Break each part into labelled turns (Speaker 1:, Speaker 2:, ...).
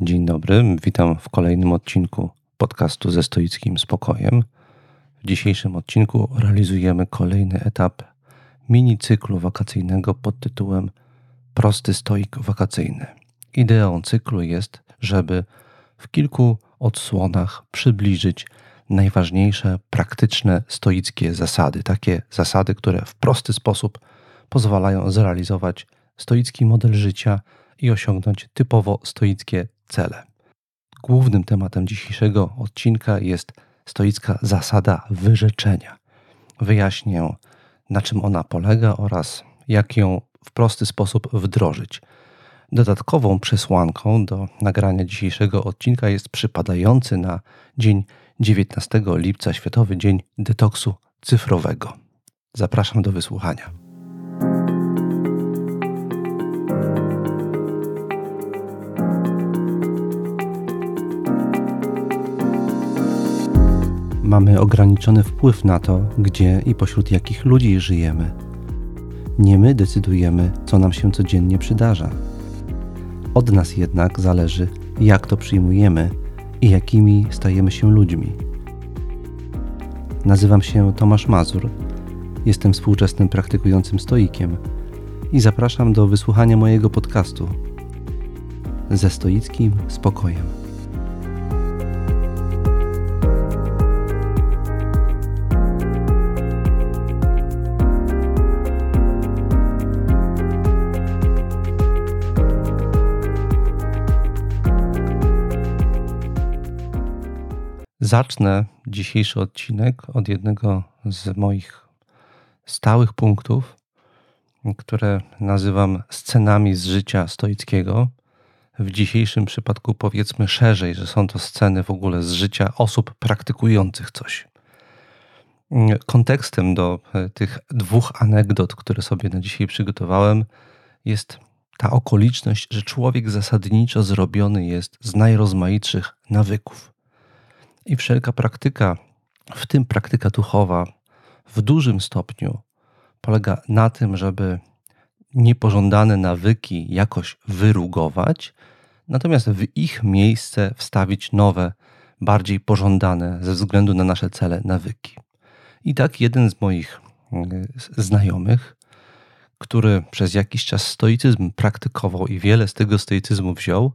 Speaker 1: Dzień dobry, witam w kolejnym odcinku podcastu ze stoickim spokojem. W dzisiejszym odcinku realizujemy kolejny etap mini cyklu wakacyjnego pod tytułem Prosty stoik wakacyjny. Ideą cyklu jest, żeby w kilku odsłonach przybliżyć najważniejsze praktyczne stoickie zasady, takie zasady, które w prosty sposób pozwalają zrealizować stoicki model życia i osiągnąć typowo stoickie cele. Głównym tematem dzisiejszego odcinka jest stoicka zasada wyrzeczenia. Wyjaśnię, na czym ona polega oraz jak ją w prosty sposób wdrożyć. Dodatkową przesłanką do nagrania dzisiejszego odcinka jest przypadający na dzień 19 lipca Światowy Dzień Detoksu Cyfrowego. Zapraszam do wysłuchania. Mamy ograniczony wpływ na to, gdzie i pośród jakich ludzi żyjemy. Nie my decydujemy, co nam się codziennie przydarza. Od nas jednak zależy, jak to przyjmujemy i jakimi stajemy się ludźmi. Nazywam się Tomasz Mazur. Jestem współczesnym praktykującym stoikiem i zapraszam do wysłuchania mojego podcastu ze stoickim spokojem. Zacznę dzisiejszy odcinek od jednego z moich stałych punktów, które nazywam scenami z życia stoickiego. W dzisiejszym przypadku powiedzmy szerzej, że są to sceny w ogóle z życia osób praktykujących coś. Kontekstem do e, tych dwóch anegdot, które sobie na dzisiaj przygotowałem, jest ta okoliczność, że człowiek zasadniczo zrobiony jest z najrozmaitszych nawyków. I wszelka praktyka, w tym praktyka duchowa, w dużym stopniu polega na tym, żeby niepożądane nawyki jakoś wyrugować, natomiast w ich miejsce wstawić nowe, bardziej pożądane ze względu na nasze cele nawyki. I tak jeden z moich mm, znajomych, który przez jakiś czas stoicyzm praktykował i wiele z tego stoicyzmu wziął,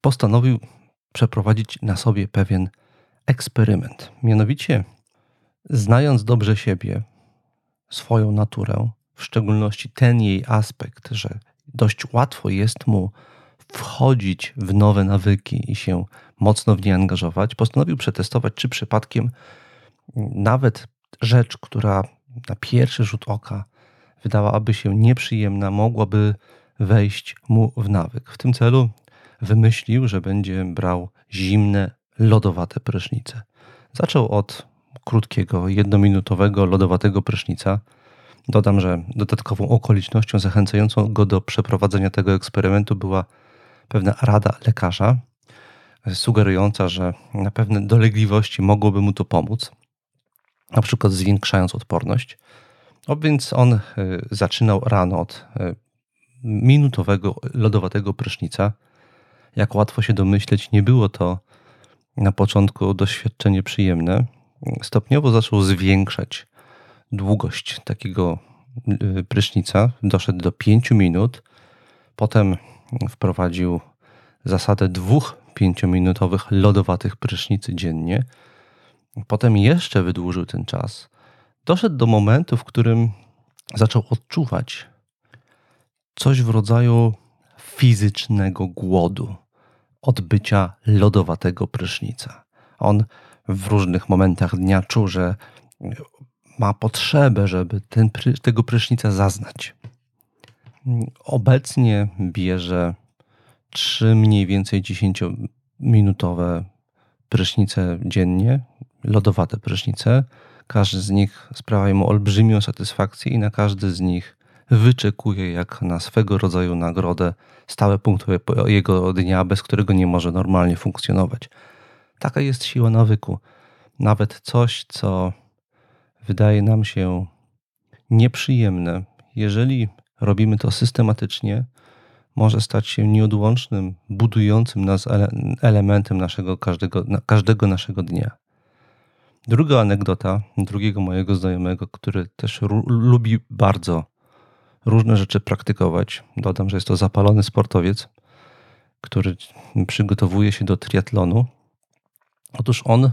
Speaker 1: postanowił przeprowadzić na sobie pewien eksperyment. Mianowicie, znając dobrze siebie, swoją naturę, w szczególności ten jej aspekt, że dość łatwo jest mu wchodzić w nowe nawyki i się mocno w nie angażować, postanowił przetestować, czy przypadkiem nawet rzecz, która na pierwszy rzut oka wydawałaby się nieprzyjemna, mogłaby wejść mu w nawyk. W tym celu wymyślił, że będzie brał zimne, lodowate prysznice. Zaczął od krótkiego, jednominutowego, lodowatego prysznica. Dodam, że dodatkową okolicznością zachęcającą go do przeprowadzenia tego eksperymentu była pewna rada lekarza, sugerująca, że na pewne dolegliwości mogłoby mu to pomóc, na przykład zwiększając odporność. O więc on e, zaczynał rano od e, minutowego, lodowatego prysznica jak łatwo się domyśleć, nie było to na początku doświadczenie przyjemne. Stopniowo zaczął zwiększać długość takiego y, prysznica. Doszedł do 5 minut. Potem wprowadził zasadę dwóch pięciominutowych lodowatych prysznicy dziennie. Potem jeszcze wydłużył ten czas. Doszedł do momentu, w którym zaczął odczuwać coś w rodzaju fizycznego głodu od bycia lodowatego prysznica. On w różnych momentach dnia czuł, że ma potrzebę, żeby ten, tego prysznica zaznać. Obecnie bierze trzy mniej więcej 10-minutowe prysznice dziennie, lodowate prysznice. Każdy z nich sprawia mu olbrzymią satysfakcję i na każdy z nich wyczekuje jak na swego rodzaju nagrodę stałe punkty jego dnia, bez którego nie może normalnie funkcjonować. Taka jest siła nawyku. Nawet coś, co wydaje nam się nieprzyjemne, jeżeli robimy to systematycznie, może stać się nieodłącznym, budującym nas elementem naszego każdego, każdego naszego dnia. Druga anegdota drugiego mojego znajomego, który też lubi bardzo różne rzeczy praktykować. Dodam, że jest to zapalony sportowiec, który przygotowuje się do triatlonu. Otóż on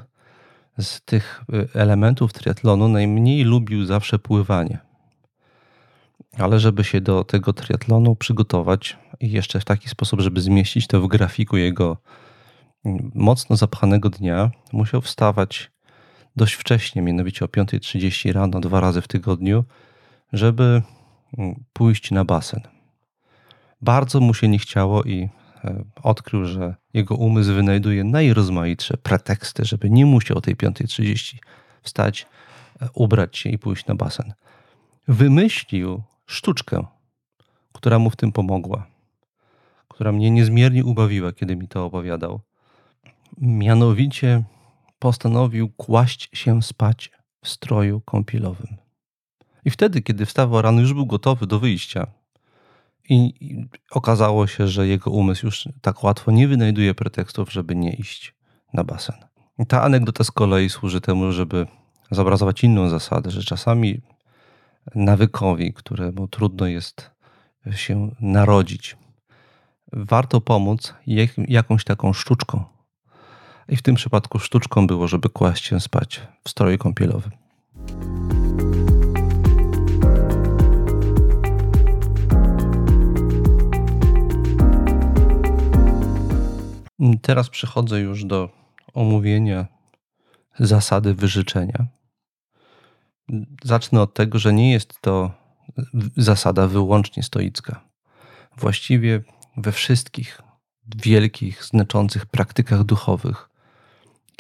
Speaker 1: z tych y, elementów triatlonu najmniej lubił zawsze pływanie. Ale żeby się do tego triatlonu przygotować i jeszcze w taki sposób, żeby zmieścić to w grafiku jego mm, mocno zapchanego dnia, musiał wstawać dość wcześnie, mianowicie o 5.30 rano, dwa razy w tygodniu, żeby pójść na basen. Bardzo mu się nie chciało i e, odkrył, że jego umysł wynajduje najrozmaitsze preteksty, żeby nie musiał o tej 5.30 wstać, e, ubrać się i pójść na basen. Wymyślił sztuczkę, która mu w tym pomogła, która mnie niezmiernie ubawiła, kiedy mi to opowiadał. Mianowicie postanowił kłaść się spać w stroju kąpielowym. I wtedy, kiedy wstawał rano, już był gotowy do wyjścia. I, okazało się, że jego umysł już tak łatwo nie wynajduje pretekstów, żeby nie iść na basen. I ta anegdota z kolei służy temu, żeby zobrazować inną zasadę, że czasami nawykowi, któremu trudno jest się narodzić, warto pomóc jakąś taką sztuczką, i w tym przypadku sztuczką było, żeby kłaść się spać w stroju kąpielowym. Teraz przechodzę już do omówienia zasady wyżyczenia. Zacznę od tego, że nie jest to zasada wyłącznie stoicka. Właściwie we wszystkich wielkich, znaczących praktykach duchowych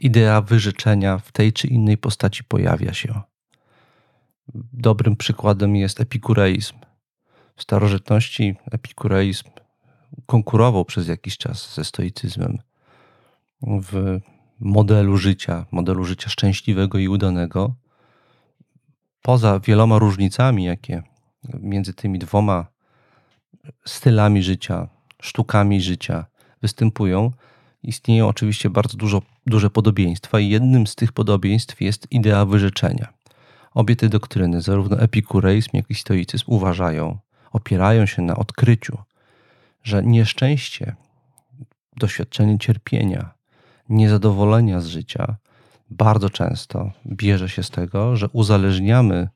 Speaker 1: idea wyrzeczenia w tej czy innej postaci pojawia się. Dobrym przykładem jest epikureizm. W starożytności epikureizm konkurował przez jakiś czas ze stoicyzmem w modelu życia, modelu życia szczęśliwego i udanego. Poza wieloma różnicami, jakie między tymi dwoma stylami życia, sztukami życia występują, istnieją oczywiście bardzo dużo, duże podobieństwa i jednym z tych podobieństw jest idea wyrzeczenia. Obie te doktryny, zarówno epikureizm, jak i stoicyzm, uważają, opierają się na odkryciu, że nieszczęście, doświadczenie cierpienia, niezadowolenia z życia bardzo często bierze się z tego, że uzależniamy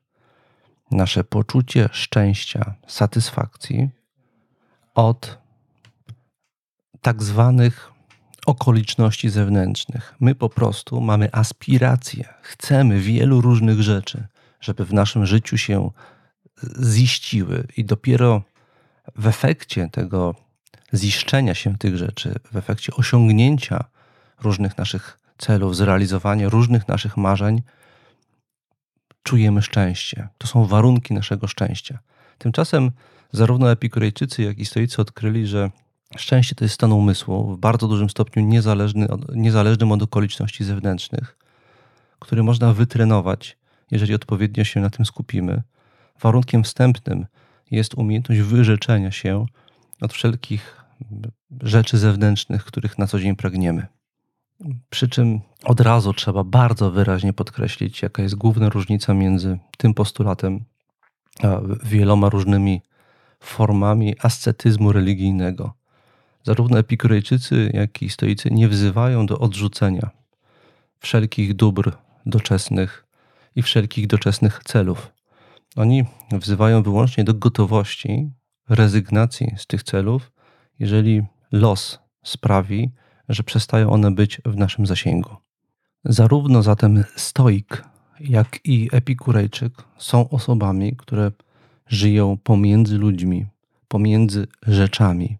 Speaker 1: nasze poczucie szczęścia, satysfakcji od tak zwanych okoliczności zewnętrznych. My po prostu mamy aspiracje, chcemy wielu różnych rzeczy, żeby w naszym życiu się ziściły, i dopiero w efekcie tego ziszczenia się tych rzeczy, w efekcie osiągnięcia różnych naszych celów, zrealizowania różnych naszych marzeń, czujemy szczęście. To są warunki naszego szczęścia. Tymczasem zarówno epikurejczycy, jak i stoicy odkryli, że Szczęście to jest stan umysłu w bardzo dużym stopniu niezależny od, niezależnym od okoliczności zewnętrznych, który można wytrenować, jeżeli odpowiednio się na tym skupimy. Warunkiem wstępnym jest umiejętność wyrzeczenia się od wszelkich rzeczy zewnętrznych, których na co dzień pragniemy. Przy czym od razu trzeba bardzo wyraźnie podkreślić, jaka jest główna różnica między tym postulatem a wieloma różnymi formami ascetyzmu religijnego. Zarówno epikurejczycy, jak i stoicy nie wzywają do odrzucenia wszelkich dóbr doczesnych i wszelkich doczesnych celów. Oni wzywają wyłącznie do gotowości, rezygnacji z tych celów, jeżeli los sprawi, że przestają one być w naszym zasięgu. Zarówno zatem stoik, jak i epikurejczyk są osobami, które żyją pomiędzy ludźmi, pomiędzy rzeczami,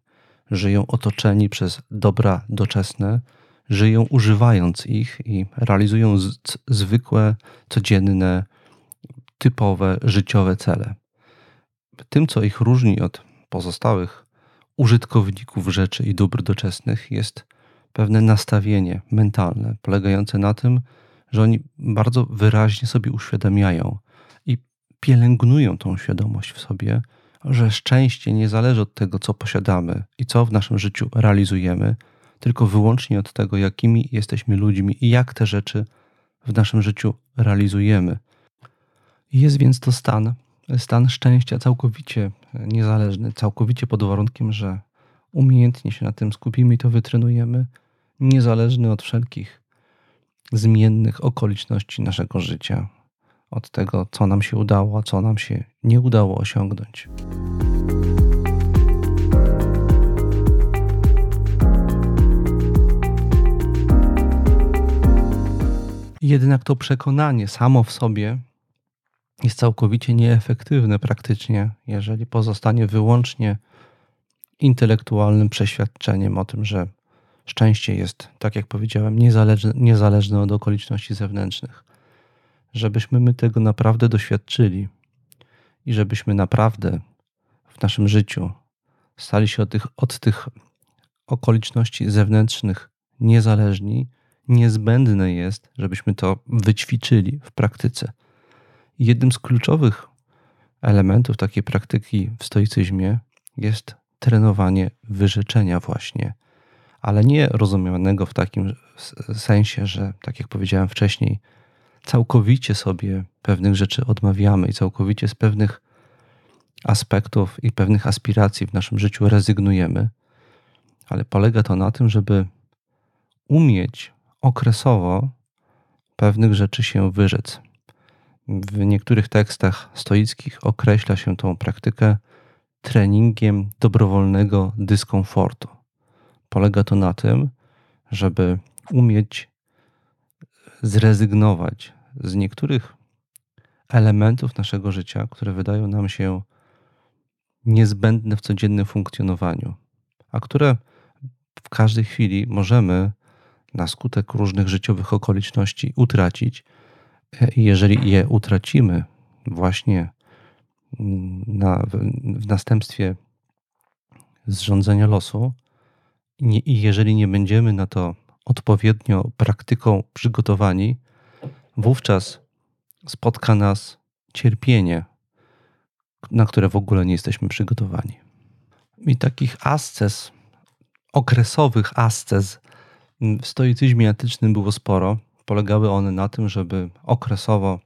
Speaker 1: żyją otoczeni przez dobra doczesne, żyją używając ich i realizują zwykłe, codzienne, typowe, życiowe cele. Tym, co ich różni od pozostałych użytkowników rzeczy i dóbr doczesnych, jest pewne nastawienie mentalne, polegające na tym, że oni bardzo wyraźnie sobie uświadamiają i pielęgnują tą świadomość w sobie, że szczęście nie zależy od tego, co posiadamy i co w naszym życiu realizujemy, tylko wyłącznie od tego, jakimi jesteśmy ludźmi i jak te rzeczy w naszym życiu realizujemy. Jest więc to stan, stan szczęścia całkowicie niezależny, całkowicie pod warunkiem, że umiejętnie się na tym skupimy i to wytrenujemy, niezależny od wszelkich zmiennych okoliczności naszego życia, od tego, co nam się udało, a co nam się nie udało osiągnąć. Jednak to przekonanie samo w sobie jest całkowicie nieefektywne praktycznie, jeżeli pozostanie wyłącznie intelektualnym przeświadczeniem o tym, że szczęście jest, tak jak powiedziałem, niezależne, niezależne od okoliczności zewnętrznych. Żebyśmy my tego naprawdę doświadczyli i żebyśmy naprawdę w naszym życiu stali się od tych, od tych okoliczności zewnętrznych niezależni, niezbędne jest, żebyśmy to wyćwiczyli w praktyce. Jednym z kluczowych elementów takiej praktyki w stoicyzmie jest trenowanie wyrzeczenia, właśnie, ale nie rozumianego w takim sensie, że, tak jak powiedziałem wcześniej, całkowicie sobie pewnych rzeczy odmawiamy i całkowicie z pewnych aspektów i pewnych aspiracji w naszym życiu rezygnujemy, ale polega to na tym, żeby umieć okresowo pewnych rzeczy się wyrzec. W niektórych tekstach stoickich określa się tą praktykę treningiem dobrowolnego dyskomfortu. Polega to na tym, żeby umieć zrezygnować z niektórych elementów naszego życia, które wydają nam się niezbędne w codziennym funkcjonowaniu, a które w każdej chwili możemy na skutek różnych życiowych okoliczności utracić. Jeżeli je utracimy właśnie na, w następstwie zrządzenia losu, i jeżeli nie będziemy na to odpowiednio praktyką przygotowani, wówczas spotka nas cierpienie, na które w ogóle nie jesteśmy przygotowani. I takich ascez, okresowych ascez w stoicyzmie antycznym było sporo. Polegały one na tym, żeby okresowo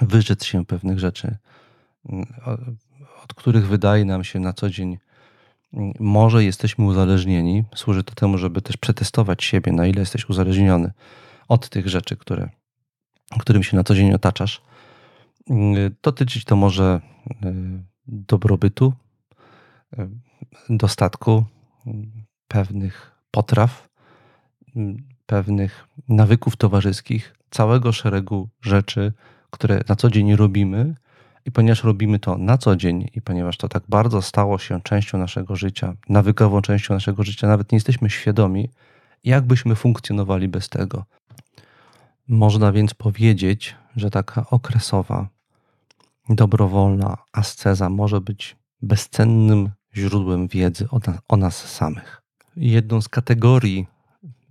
Speaker 1: wyrzec się pewnych rzeczy, od których wydaje nam się na co dzień, może jesteśmy uzależnieni. Służy to temu, żeby też przetestować siebie, na ile jesteś uzależniony od tych rzeczy, które, którym się na co dzień otaczasz. Dotyczyć to może e, dobrobytu, e, dostatku, pewnych potraw, pewnych nawyków towarzyskich, całego szeregu rzeczy, które na co dzień robimy. I ponieważ robimy to na co dzień i ponieważ to tak bardzo stało się częścią naszego życia, nawykową częścią naszego życia, nawet nie jesteśmy świadomi, jak byśmy funkcjonowali bez tego. Można więc powiedzieć, że taka okresowa, dobrowolna asceza może być bezcennym źródłem wiedzy o nas, o nas samych. Jedną z kategorii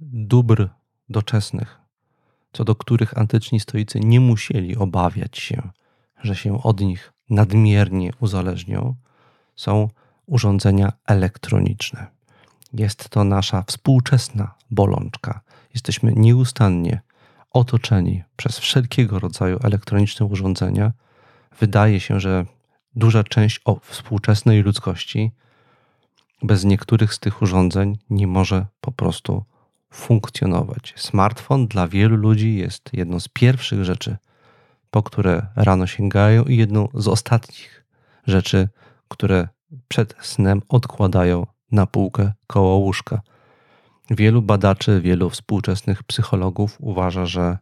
Speaker 1: dóbr doczesnych, co do których antyczni stoicy nie musieli obawiać się, że się od nich nadmiernie uzależnią, są urządzenia elektroniczne. Jest to nasza współczesna bolączka. Jesteśmy nieustannie otoczeni przez wszelkiego rodzaju elektroniczne urządzenia. Wydaje się, że duża część współczesnej ludzkości bez niektórych z tych urządzeń nie może po prostu funkcjonować. Smartfon dla wielu ludzi jest jedną z pierwszych rzeczy, po które rano sięgają i jedną z ostatnich rzeczy, które przed snem odkładają na półkę koło łóżka. Wielu badaczy, wielu współczesnych psychologów uważa, że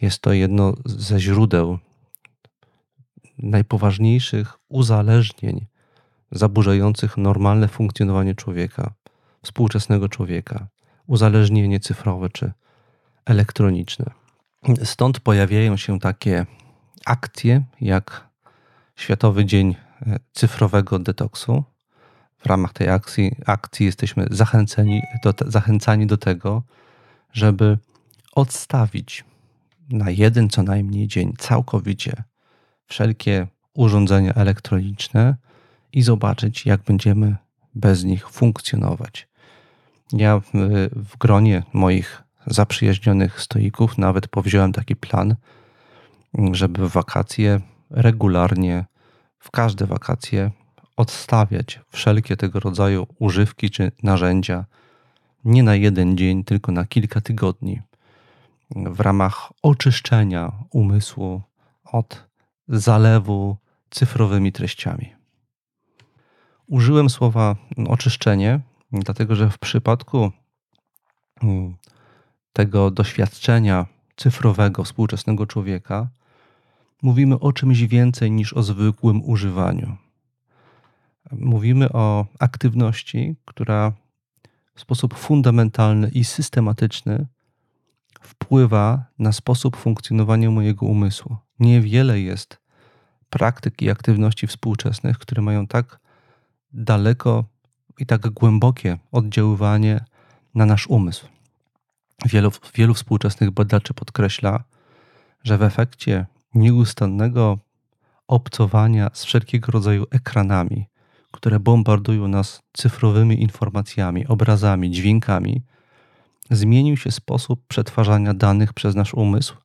Speaker 1: jest to jedno ze źródeł najpoważniejszych uzależnień zaburzających normalne funkcjonowanie człowieka, współczesnego człowieka uzależnienie cyfrowe czy elektroniczne. Stąd pojawiają się takie akcje jak Światowy Dzień e, Cyfrowego Detoksu. W ramach tej akcji, akcji jesteśmy zachęceni do, zachęcani do tego, żeby odstawić na jeden co najmniej dzień całkowicie wszelkie urządzenia elektroniczne i zobaczyć, jak będziemy bez nich funkcjonować. Ja w, gronie moich zaprzyjaźnionych stoików nawet powziąłem taki plan, żeby w wakacje regularnie, w każde wakacje odstawiać wszelkie tego rodzaju używki czy narzędzia nie na jeden dzień, tylko na kilka tygodni w ramach oczyszczenia umysłu od zalewu cyfrowymi treściami. Użyłem słowa oczyszczenie, dlatego że w przypadku mm, tego doświadczenia cyfrowego współczesnego człowieka mówimy o czymś więcej niż o zwykłym używaniu. Mówimy o aktywności, która w sposób fundamentalny i systematyczny wpływa na sposób funkcjonowania mojego umysłu. Niewiele jest praktyk i aktywności współczesnych, które mają tak daleko i tak głębokie oddziaływanie na nasz umysł. Wielu, wielu współczesnych badaczy podkreśla, że w efekcie nieustannego obcowania z wszelkiego rodzaju ekranami, które bombardują nas cyfrowymi informacjami, obrazami, dźwiękami, zmienił się sposób przetwarzania danych przez nasz umysł,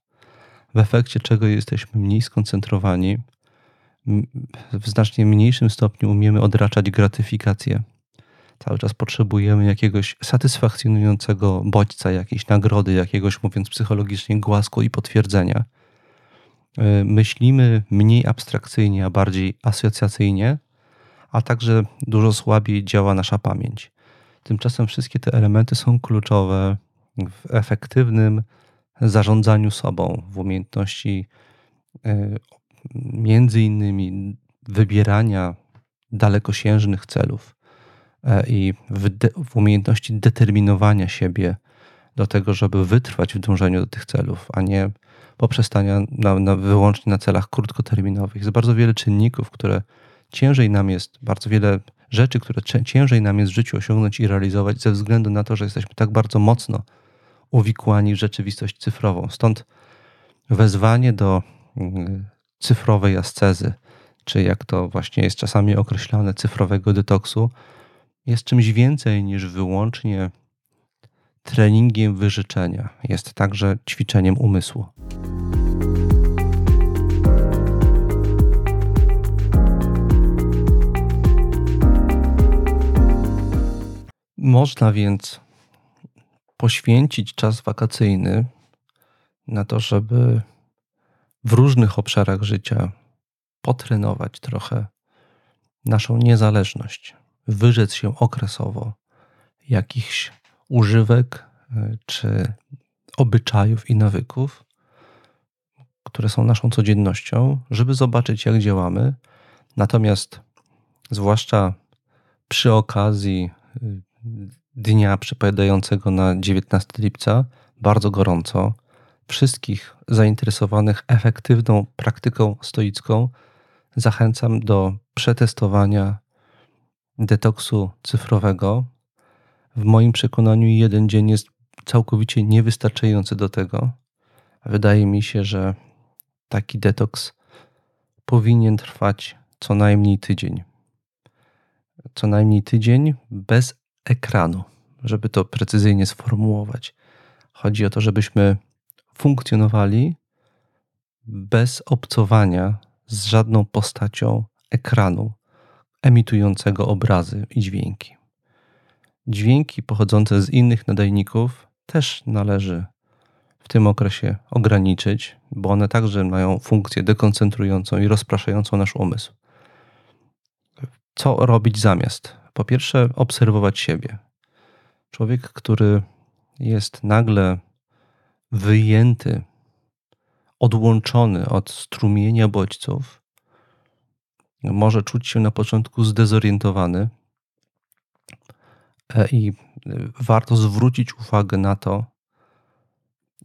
Speaker 1: w efekcie czego jesteśmy mniej skoncentrowani, w znacznie mniejszym stopniu umiemy odraczać gratyfikację. Cały czas potrzebujemy jakiegoś satysfakcjonującego bodźca, jakiejś nagrody, jakiegoś, mówiąc psychologicznie, głasku i potwierdzenia. E, myślimy mniej abstrakcyjnie, a bardziej asocjacyjnie, a także dużo słabiej działa nasza pamięć. Tymczasem wszystkie te elementy są kluczowe w efektywnym zarządzaniu sobą, w umiejętności e, między innymi wybierania dalekosiężnych celów i w, de, w, umiejętności determinowania siebie do tego, żeby wytrwać w dążeniu do tych celów, a nie poprzestania na, na, wyłącznie na celach krótkoterminowych. Jest bardzo wiele czynników, które ciężej nam jest, bardzo wiele rzeczy, które ciężej nam jest w życiu osiągnąć i realizować ze względu na to, że jesteśmy tak bardzo mocno uwikłani w rzeczywistość cyfrową. Stąd wezwanie do mm, cyfrowej ascezy, czy jak to właśnie jest czasami określane, cyfrowego detoksu, jest czymś więcej niż wyłącznie treningiem wyżyczenia. Jest także ćwiczeniem umysłu. Można więc poświęcić czas wakacyjny na to, żeby w różnych obszarach życia potrenować trochę naszą niezależność, wyrzec się okresowo jakichś używek e, czy obyczajów i nawyków, które są naszą codziennością, żeby zobaczyć, jak działamy. Natomiast, zwłaszcza przy okazji y, dnia przypadającego na 19 lipca, bardzo gorąco, wszystkich zainteresowanych efektywną praktyką stoicką zachęcam do przetestowania detoksu cyfrowego. W moim przekonaniu jeden dzień jest całkowicie niewystarczający do tego. Wydaje mi się, że taki detoks powinien trwać co najmniej tydzień. Co najmniej tydzień bez ekranu, żeby to precyzyjnie sformułować. Chodzi o to, żebyśmy funkcjonowali bez obcowania z żadną postacią ekranu emitującego obrazy i dźwięki. Dźwięki pochodzące z innych nadajników też należy w tym okresie ograniczyć, bo one także mają funkcję dekoncentrującą i rozpraszającą nasz umysł. Co robić zamiast? Po pierwsze, obserwować siebie. Człowiek, który jest nagle wyjęty, odłączony od strumienia bodźców, może czuć się na początku zdezorientowany e, i warto zwrócić uwagę na to,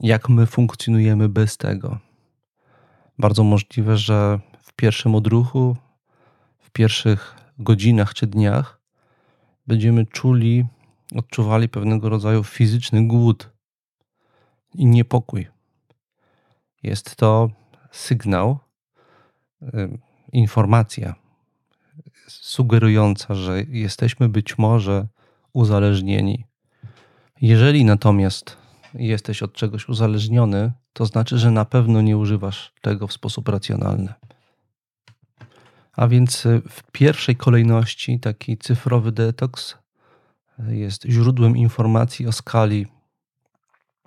Speaker 1: jak my funkcjonujemy bez tego. Bardzo możliwe, że w pierwszym odruchu, w pierwszych godzinach czy dniach będziemy czuli, odczuwali pewnego rodzaju fizyczny głód i niepokój. Jest to sygnał, informacja sugerująca, że jesteśmy być może uzależnieni. Jeżeli natomiast jesteś od czegoś uzależniony, to znaczy, że na pewno nie używasz tego w sposób racjonalny. A więc y, w pierwszej kolejności taki cyfrowy detoks jest źródłem informacji o skali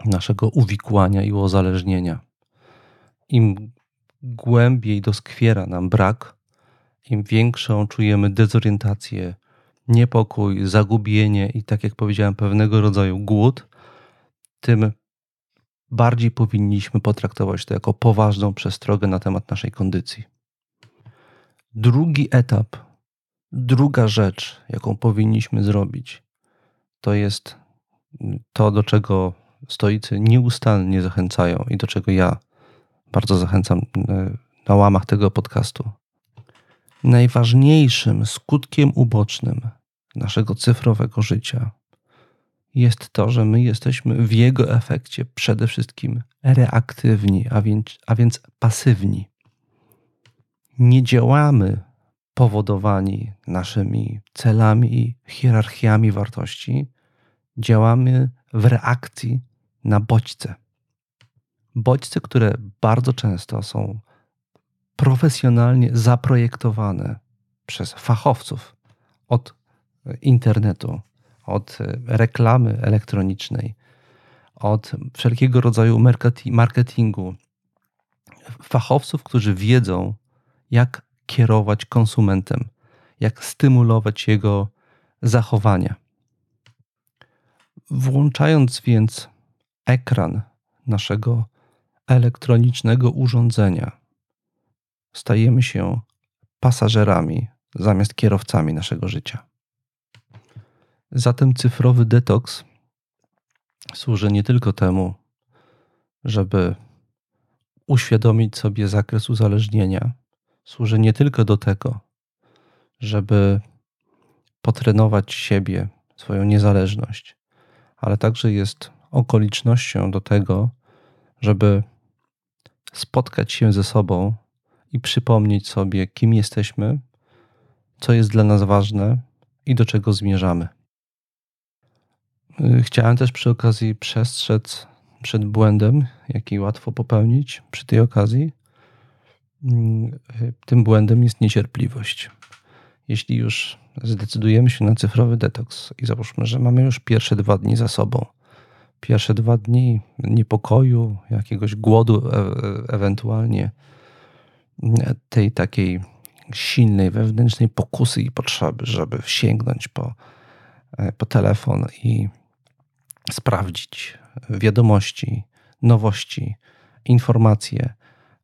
Speaker 1: naszego uwikłania i uzależnienia. Im głębiej doskwiera nam brak, im większą czujemy dezorientację, niepokój, zagubienie i, tak jak powiedziałem, pewnego rodzaju głód, tym bardziej powinniśmy potraktować to jako poważną przestrogę na temat naszej kondycji. Drugi etap, druga rzecz, jaką powinniśmy zrobić, to jest to, do czego stoicy nieustannie zachęcają i do czego ja bardzo zachęcam e, na łamach tego podcastu. Najważniejszym skutkiem ubocznym naszego cyfrowego życia jest to, że my jesteśmy w jego efekcie przede wszystkim reaktywni, a więc, a więc pasywni. Nie działamy powodowani naszymi celami i hierarchiami wartości, działamy w reakcji na bodźce. Bodźce, które bardzo często są profesjonalnie zaprojektowane przez fachowców od internetu, od reklamy elektronicznej, od wszelkiego rodzaju marketingu. Fachowców, którzy wiedzą, jak kierować konsumentem, jak stymulować jego zachowania. Włączając więc ekran naszego elektronicznego urządzenia, stajemy się pasażerami zamiast kierowcami naszego życia. Zatem cyfrowy detoks służy nie tylko temu, żeby uświadomić sobie zakres uzależnienia, służy nie tylko do tego, żeby potrenować siebie, swoją niezależność, ale także jest okolicznością do tego, żeby spotkać się ze sobą i przypomnieć sobie, kim jesteśmy, co jest dla nas ważne i do czego zmierzamy. Y, chciałem też przy okazji przestrzec przed błędem, jaki łatwo popełnić przy tej okazji. Y, tym błędem jest niecierpliwość. Jeśli już zdecydujemy się na cyfrowy detoks i załóżmy, że mamy już pierwsze dwa dni za sobą, pierwsze dwa dni niepokoju, jakiegoś głodu, e ewentualnie tej takiej silnej wewnętrznej pokusy i potrzeby, żeby sięgnąć po, e, po telefon i sprawdzić wiadomości, nowości, informacje,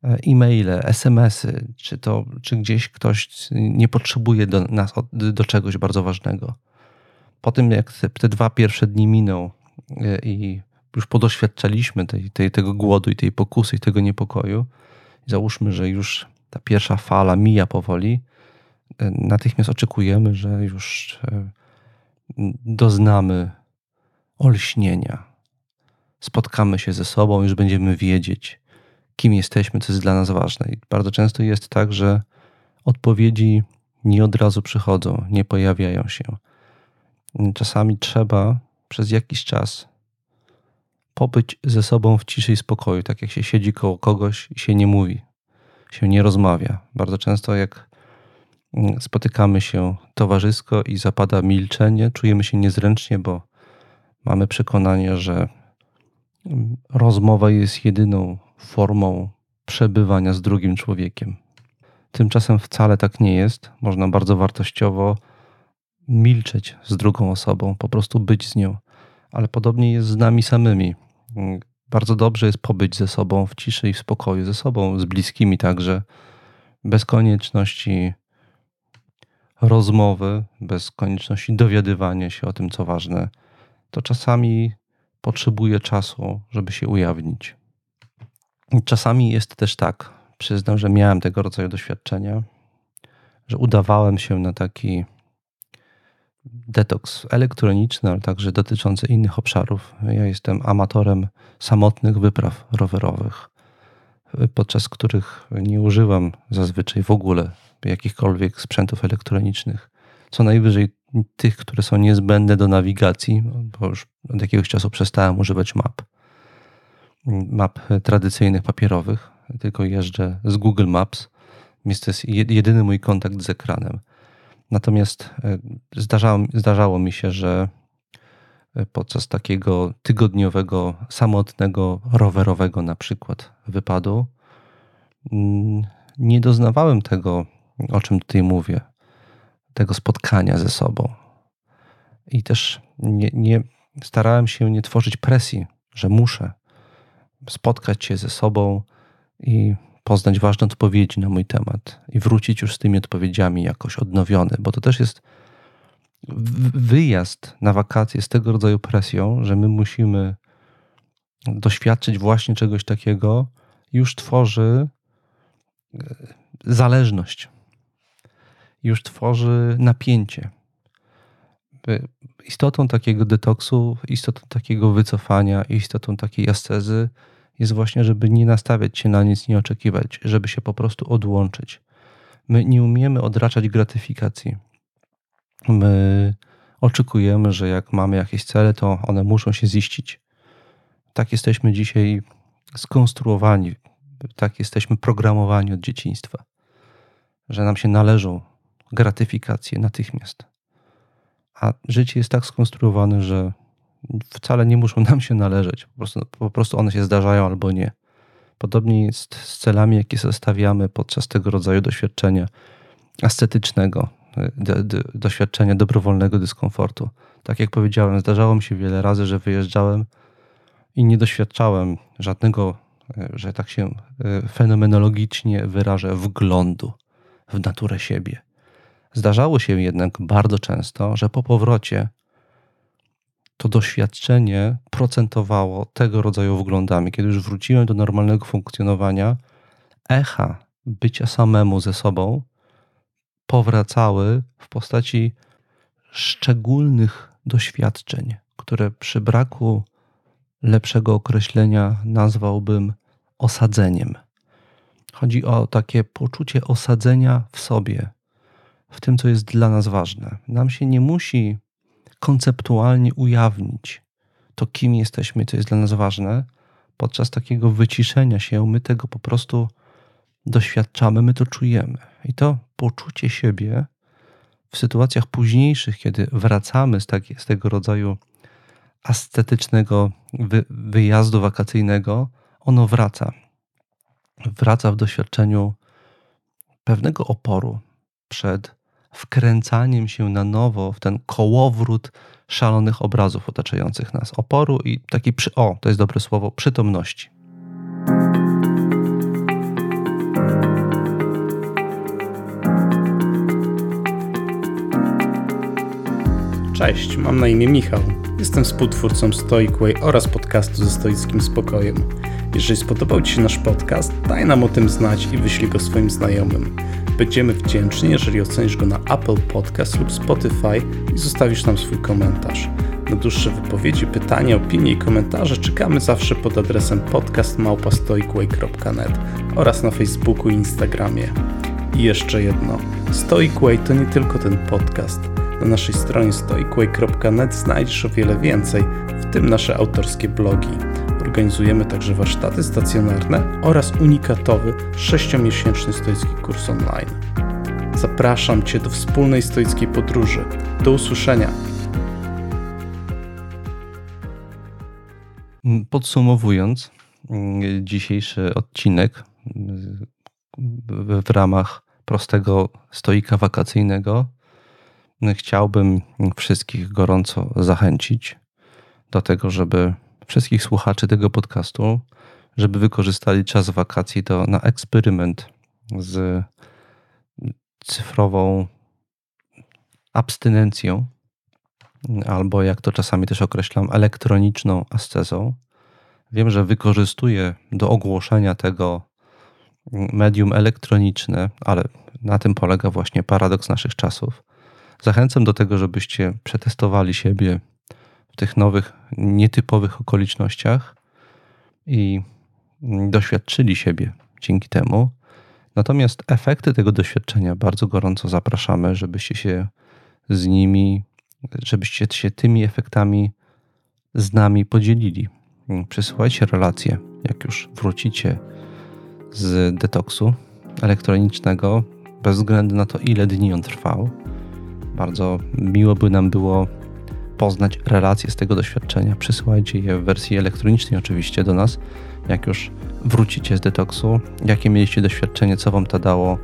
Speaker 1: e, e-maile, SMS-y, czy, to, czy gdzieś ktoś nie potrzebuje do nas, do czegoś bardzo ważnego. Po tym, jak te, te dwa pierwsze dni miną e, i już podoświadczaliśmy tej, tej, tego głodu i tej pokusy i tego niepokoju, załóżmy, że już ta pierwsza fala mija powoli, e, natychmiast oczekujemy, że już doznamy olśnienia. Spotkamy się ze sobą, już będziemy wiedzieć, kim jesteśmy, co jest dla nas ważne. I bardzo często jest tak, że odpowiedzi nie od razu przychodzą, nie pojawiają się. Czasami trzeba przez jakiś czas pobyć ze sobą w ciszy i spokoju, tak jak się siedzi koło kogoś i się nie mówi, się nie rozmawia. Bardzo często, jak spotykamy się towarzysko i zapada milczenie, czujemy się niezręcznie, bo mamy przekonanie, że rozmowa jest jedyną formą przebywania z drugim człowiekiem. Tymczasem wcale tak nie jest. Można bardzo wartościowo milczeć z drugą osobą, po prostu być z nią. Ale podobnie jest z nami samymi. Bardzo dobrze jest pobyć ze sobą w ciszy i w spokoju, ze sobą, z bliskimi także, bez konieczności rozmowy, bez konieczności dowiadywania się o tym, co ważne to czasami potrzebuje czasu, żeby się ujawnić. Czasami jest też tak, przyznam, że miałem tego rodzaju doświadczenia, że udawałem się na taki detoks elektroniczny, ale także dotyczący innych obszarów. Ja jestem amatorem samotnych wypraw rowerowych. podczas których nie używam zazwyczaj w ogóle jakichkolwiek sprzętów elektronicznych. Co najwyżej tych, które są niezbędne do nawigacji, bo już od jakiegoś czasu przestałem używać map. Map tradycyjnych, papierowych, tylko jeżdżę z Google Maps, więc to jest jedyny mój kontakt z ekranem. Natomiast e, zdarzało, zdarzało mi się, że e, podczas takiego tygodniowego, samotnego, rowerowego na przykład wypadu, mm, nie doznawałem tego, o czym tutaj mówię, tego spotkania ze sobą. I też nie, nie starałem się nie tworzyć presji, że muszę spotkać się ze sobą i poznać ważne odpowiedzi na mój temat i wrócić już z tymi odpowiedziami jakoś odnowiony, bo to też jest wyjazd na wakacje z tego rodzaju presją, że my musimy doświadczyć właśnie czegoś takiego, już tworzy e, zależność, już tworzy napięcie. Istotą takiego detoksu, istotą takiego wycofania, istotą takiej ascezy jest właśnie, żeby nie nastawiać się na nic, nie oczekiwać, żeby się po prostu odłączyć. My nie umiemy odraczać gratyfikacji. My oczekujemy, że jak mamy jakieś cele, to one muszą się ziścić. Tak jesteśmy dzisiaj skonstruowani, tak jesteśmy programowani od dzieciństwa, że nam się należą gratyfikacje natychmiast. A życie jest tak skonstruowane, że wcale nie muszą nam się należeć. Po prostu, po prostu one się zdarzają albo nie. Podobnie jest z celami, jakie zostawiamy podczas tego rodzaju doświadczenia ascetycznego, do, do, doświadczenia dobrowolnego dyskomfortu. Tak jak powiedziałem, zdarzało mi się wiele razy, że wyjeżdżałem i nie doświadczałem żadnego, e, że tak się e, fenomenologicznie wyrażę, wglądu w naturę siebie. Zdarzało się jednak bardzo często, że po powrocie to doświadczenie procentowało tego rodzaju wglądami. Kiedy już wróciłem do normalnego funkcjonowania, echa bycia samemu ze sobą powracały w postaci szczególnych doświadczeń, które przy braku lepszego określenia nazwałbym osadzeniem. Chodzi o takie poczucie osadzenia w sobie, w tym, co jest dla nas ważne. Nam się nie musi konceptualnie ujawnić to, kim jesteśmy, co jest dla nas ważne, podczas takiego wyciszenia się, my tego po prostu doświadczamy, my to czujemy. I to poczucie siebie w sytuacjach późniejszych, kiedy wracamy z, taki, z tego rodzaju ascetycznego wy, wyjazdu wakacyjnego, ono wraca. Wraca w doświadczeniu pewnego oporu przed wkręcaniem się na nowo w ten kołowrót szalonych obrazów otaczających nas, oporu i takiej, przy, o, to jest dobre słowo, przytomności.
Speaker 2: Cześć, mam na imię Michał. Jestem współtwórcą Stoicway oraz podcastu ze stoickim spokojem. Jeżeli spodobał Ci się nasz podcast, daj nam o tym znać i wyślij go swoim znajomym. Będziemy wdzięczni, jeżeli ocenisz go na Apple Podcast lub Spotify i zostawisz nam swój komentarz. Na dłuższe wypowiedzi, pytania, opinie i komentarze czekamy zawsze pod adresem podcastmałpastoicway.net oraz na Facebooku i Instagramie. I jeszcze jedno. Stoicway to nie tylko ten podcast. Na naszej stronie stoicway.net znajdziesz o wiele więcej, w tym nasze autorskie blogi. Organizujemy także warsztaty stacjonarne oraz unikatowy 6-miesięczny stoicki kurs online. Zapraszam Cię do wspólnej stoickiej podróży. Do usłyszenia.
Speaker 1: Podsumowując dzisiejszy odcinek w ramach prostego stoika wakacyjnego, chciałbym wszystkich gorąco zachęcić do tego, żeby wszystkich słuchaczy tego podcastu, żeby wykorzystali czas wakacji to na eksperyment z cyfrową abstynencją, albo jak to czasami też określam, elektroniczną ascezą. Wiem, że wykorzystuję do ogłoszenia tego medium elektroniczne, ale na tym polega właśnie paradoks naszych czasów. Zachęcam do tego, żebyście przetestowali siebie tych nowych, nietypowych okolicznościach i doświadczyli siebie dzięki temu. Natomiast efekty tego doświadczenia bardzo gorąco zapraszamy, żebyście się z nimi, żebyście się tymi efektami z nami podzielili. Przesyłajcie relacje, jak już wrócicie z detoksu elektronicznego, bez względu na to, ile dni on trwał. Bardzo miło by nam było poznać relacje z tego doświadczenia. Przysyłajcie je w wersji elektronicznej oczywiście do nas, jak już wrócicie z detoksu. Jakie mieliście doświadczenie, co wam to dało,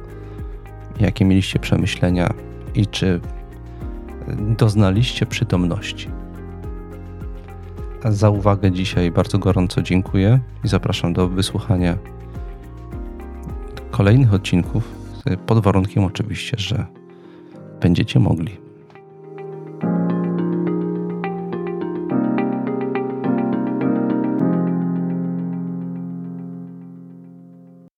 Speaker 1: jakie mieliście przemyślenia i czy doznaliście przytomności. Za uwagę dzisiaj bardzo gorąco dziękuję i zapraszam do wysłuchania kolejnych odcinków, pod warunkiem oczywiście, że będziecie mogli.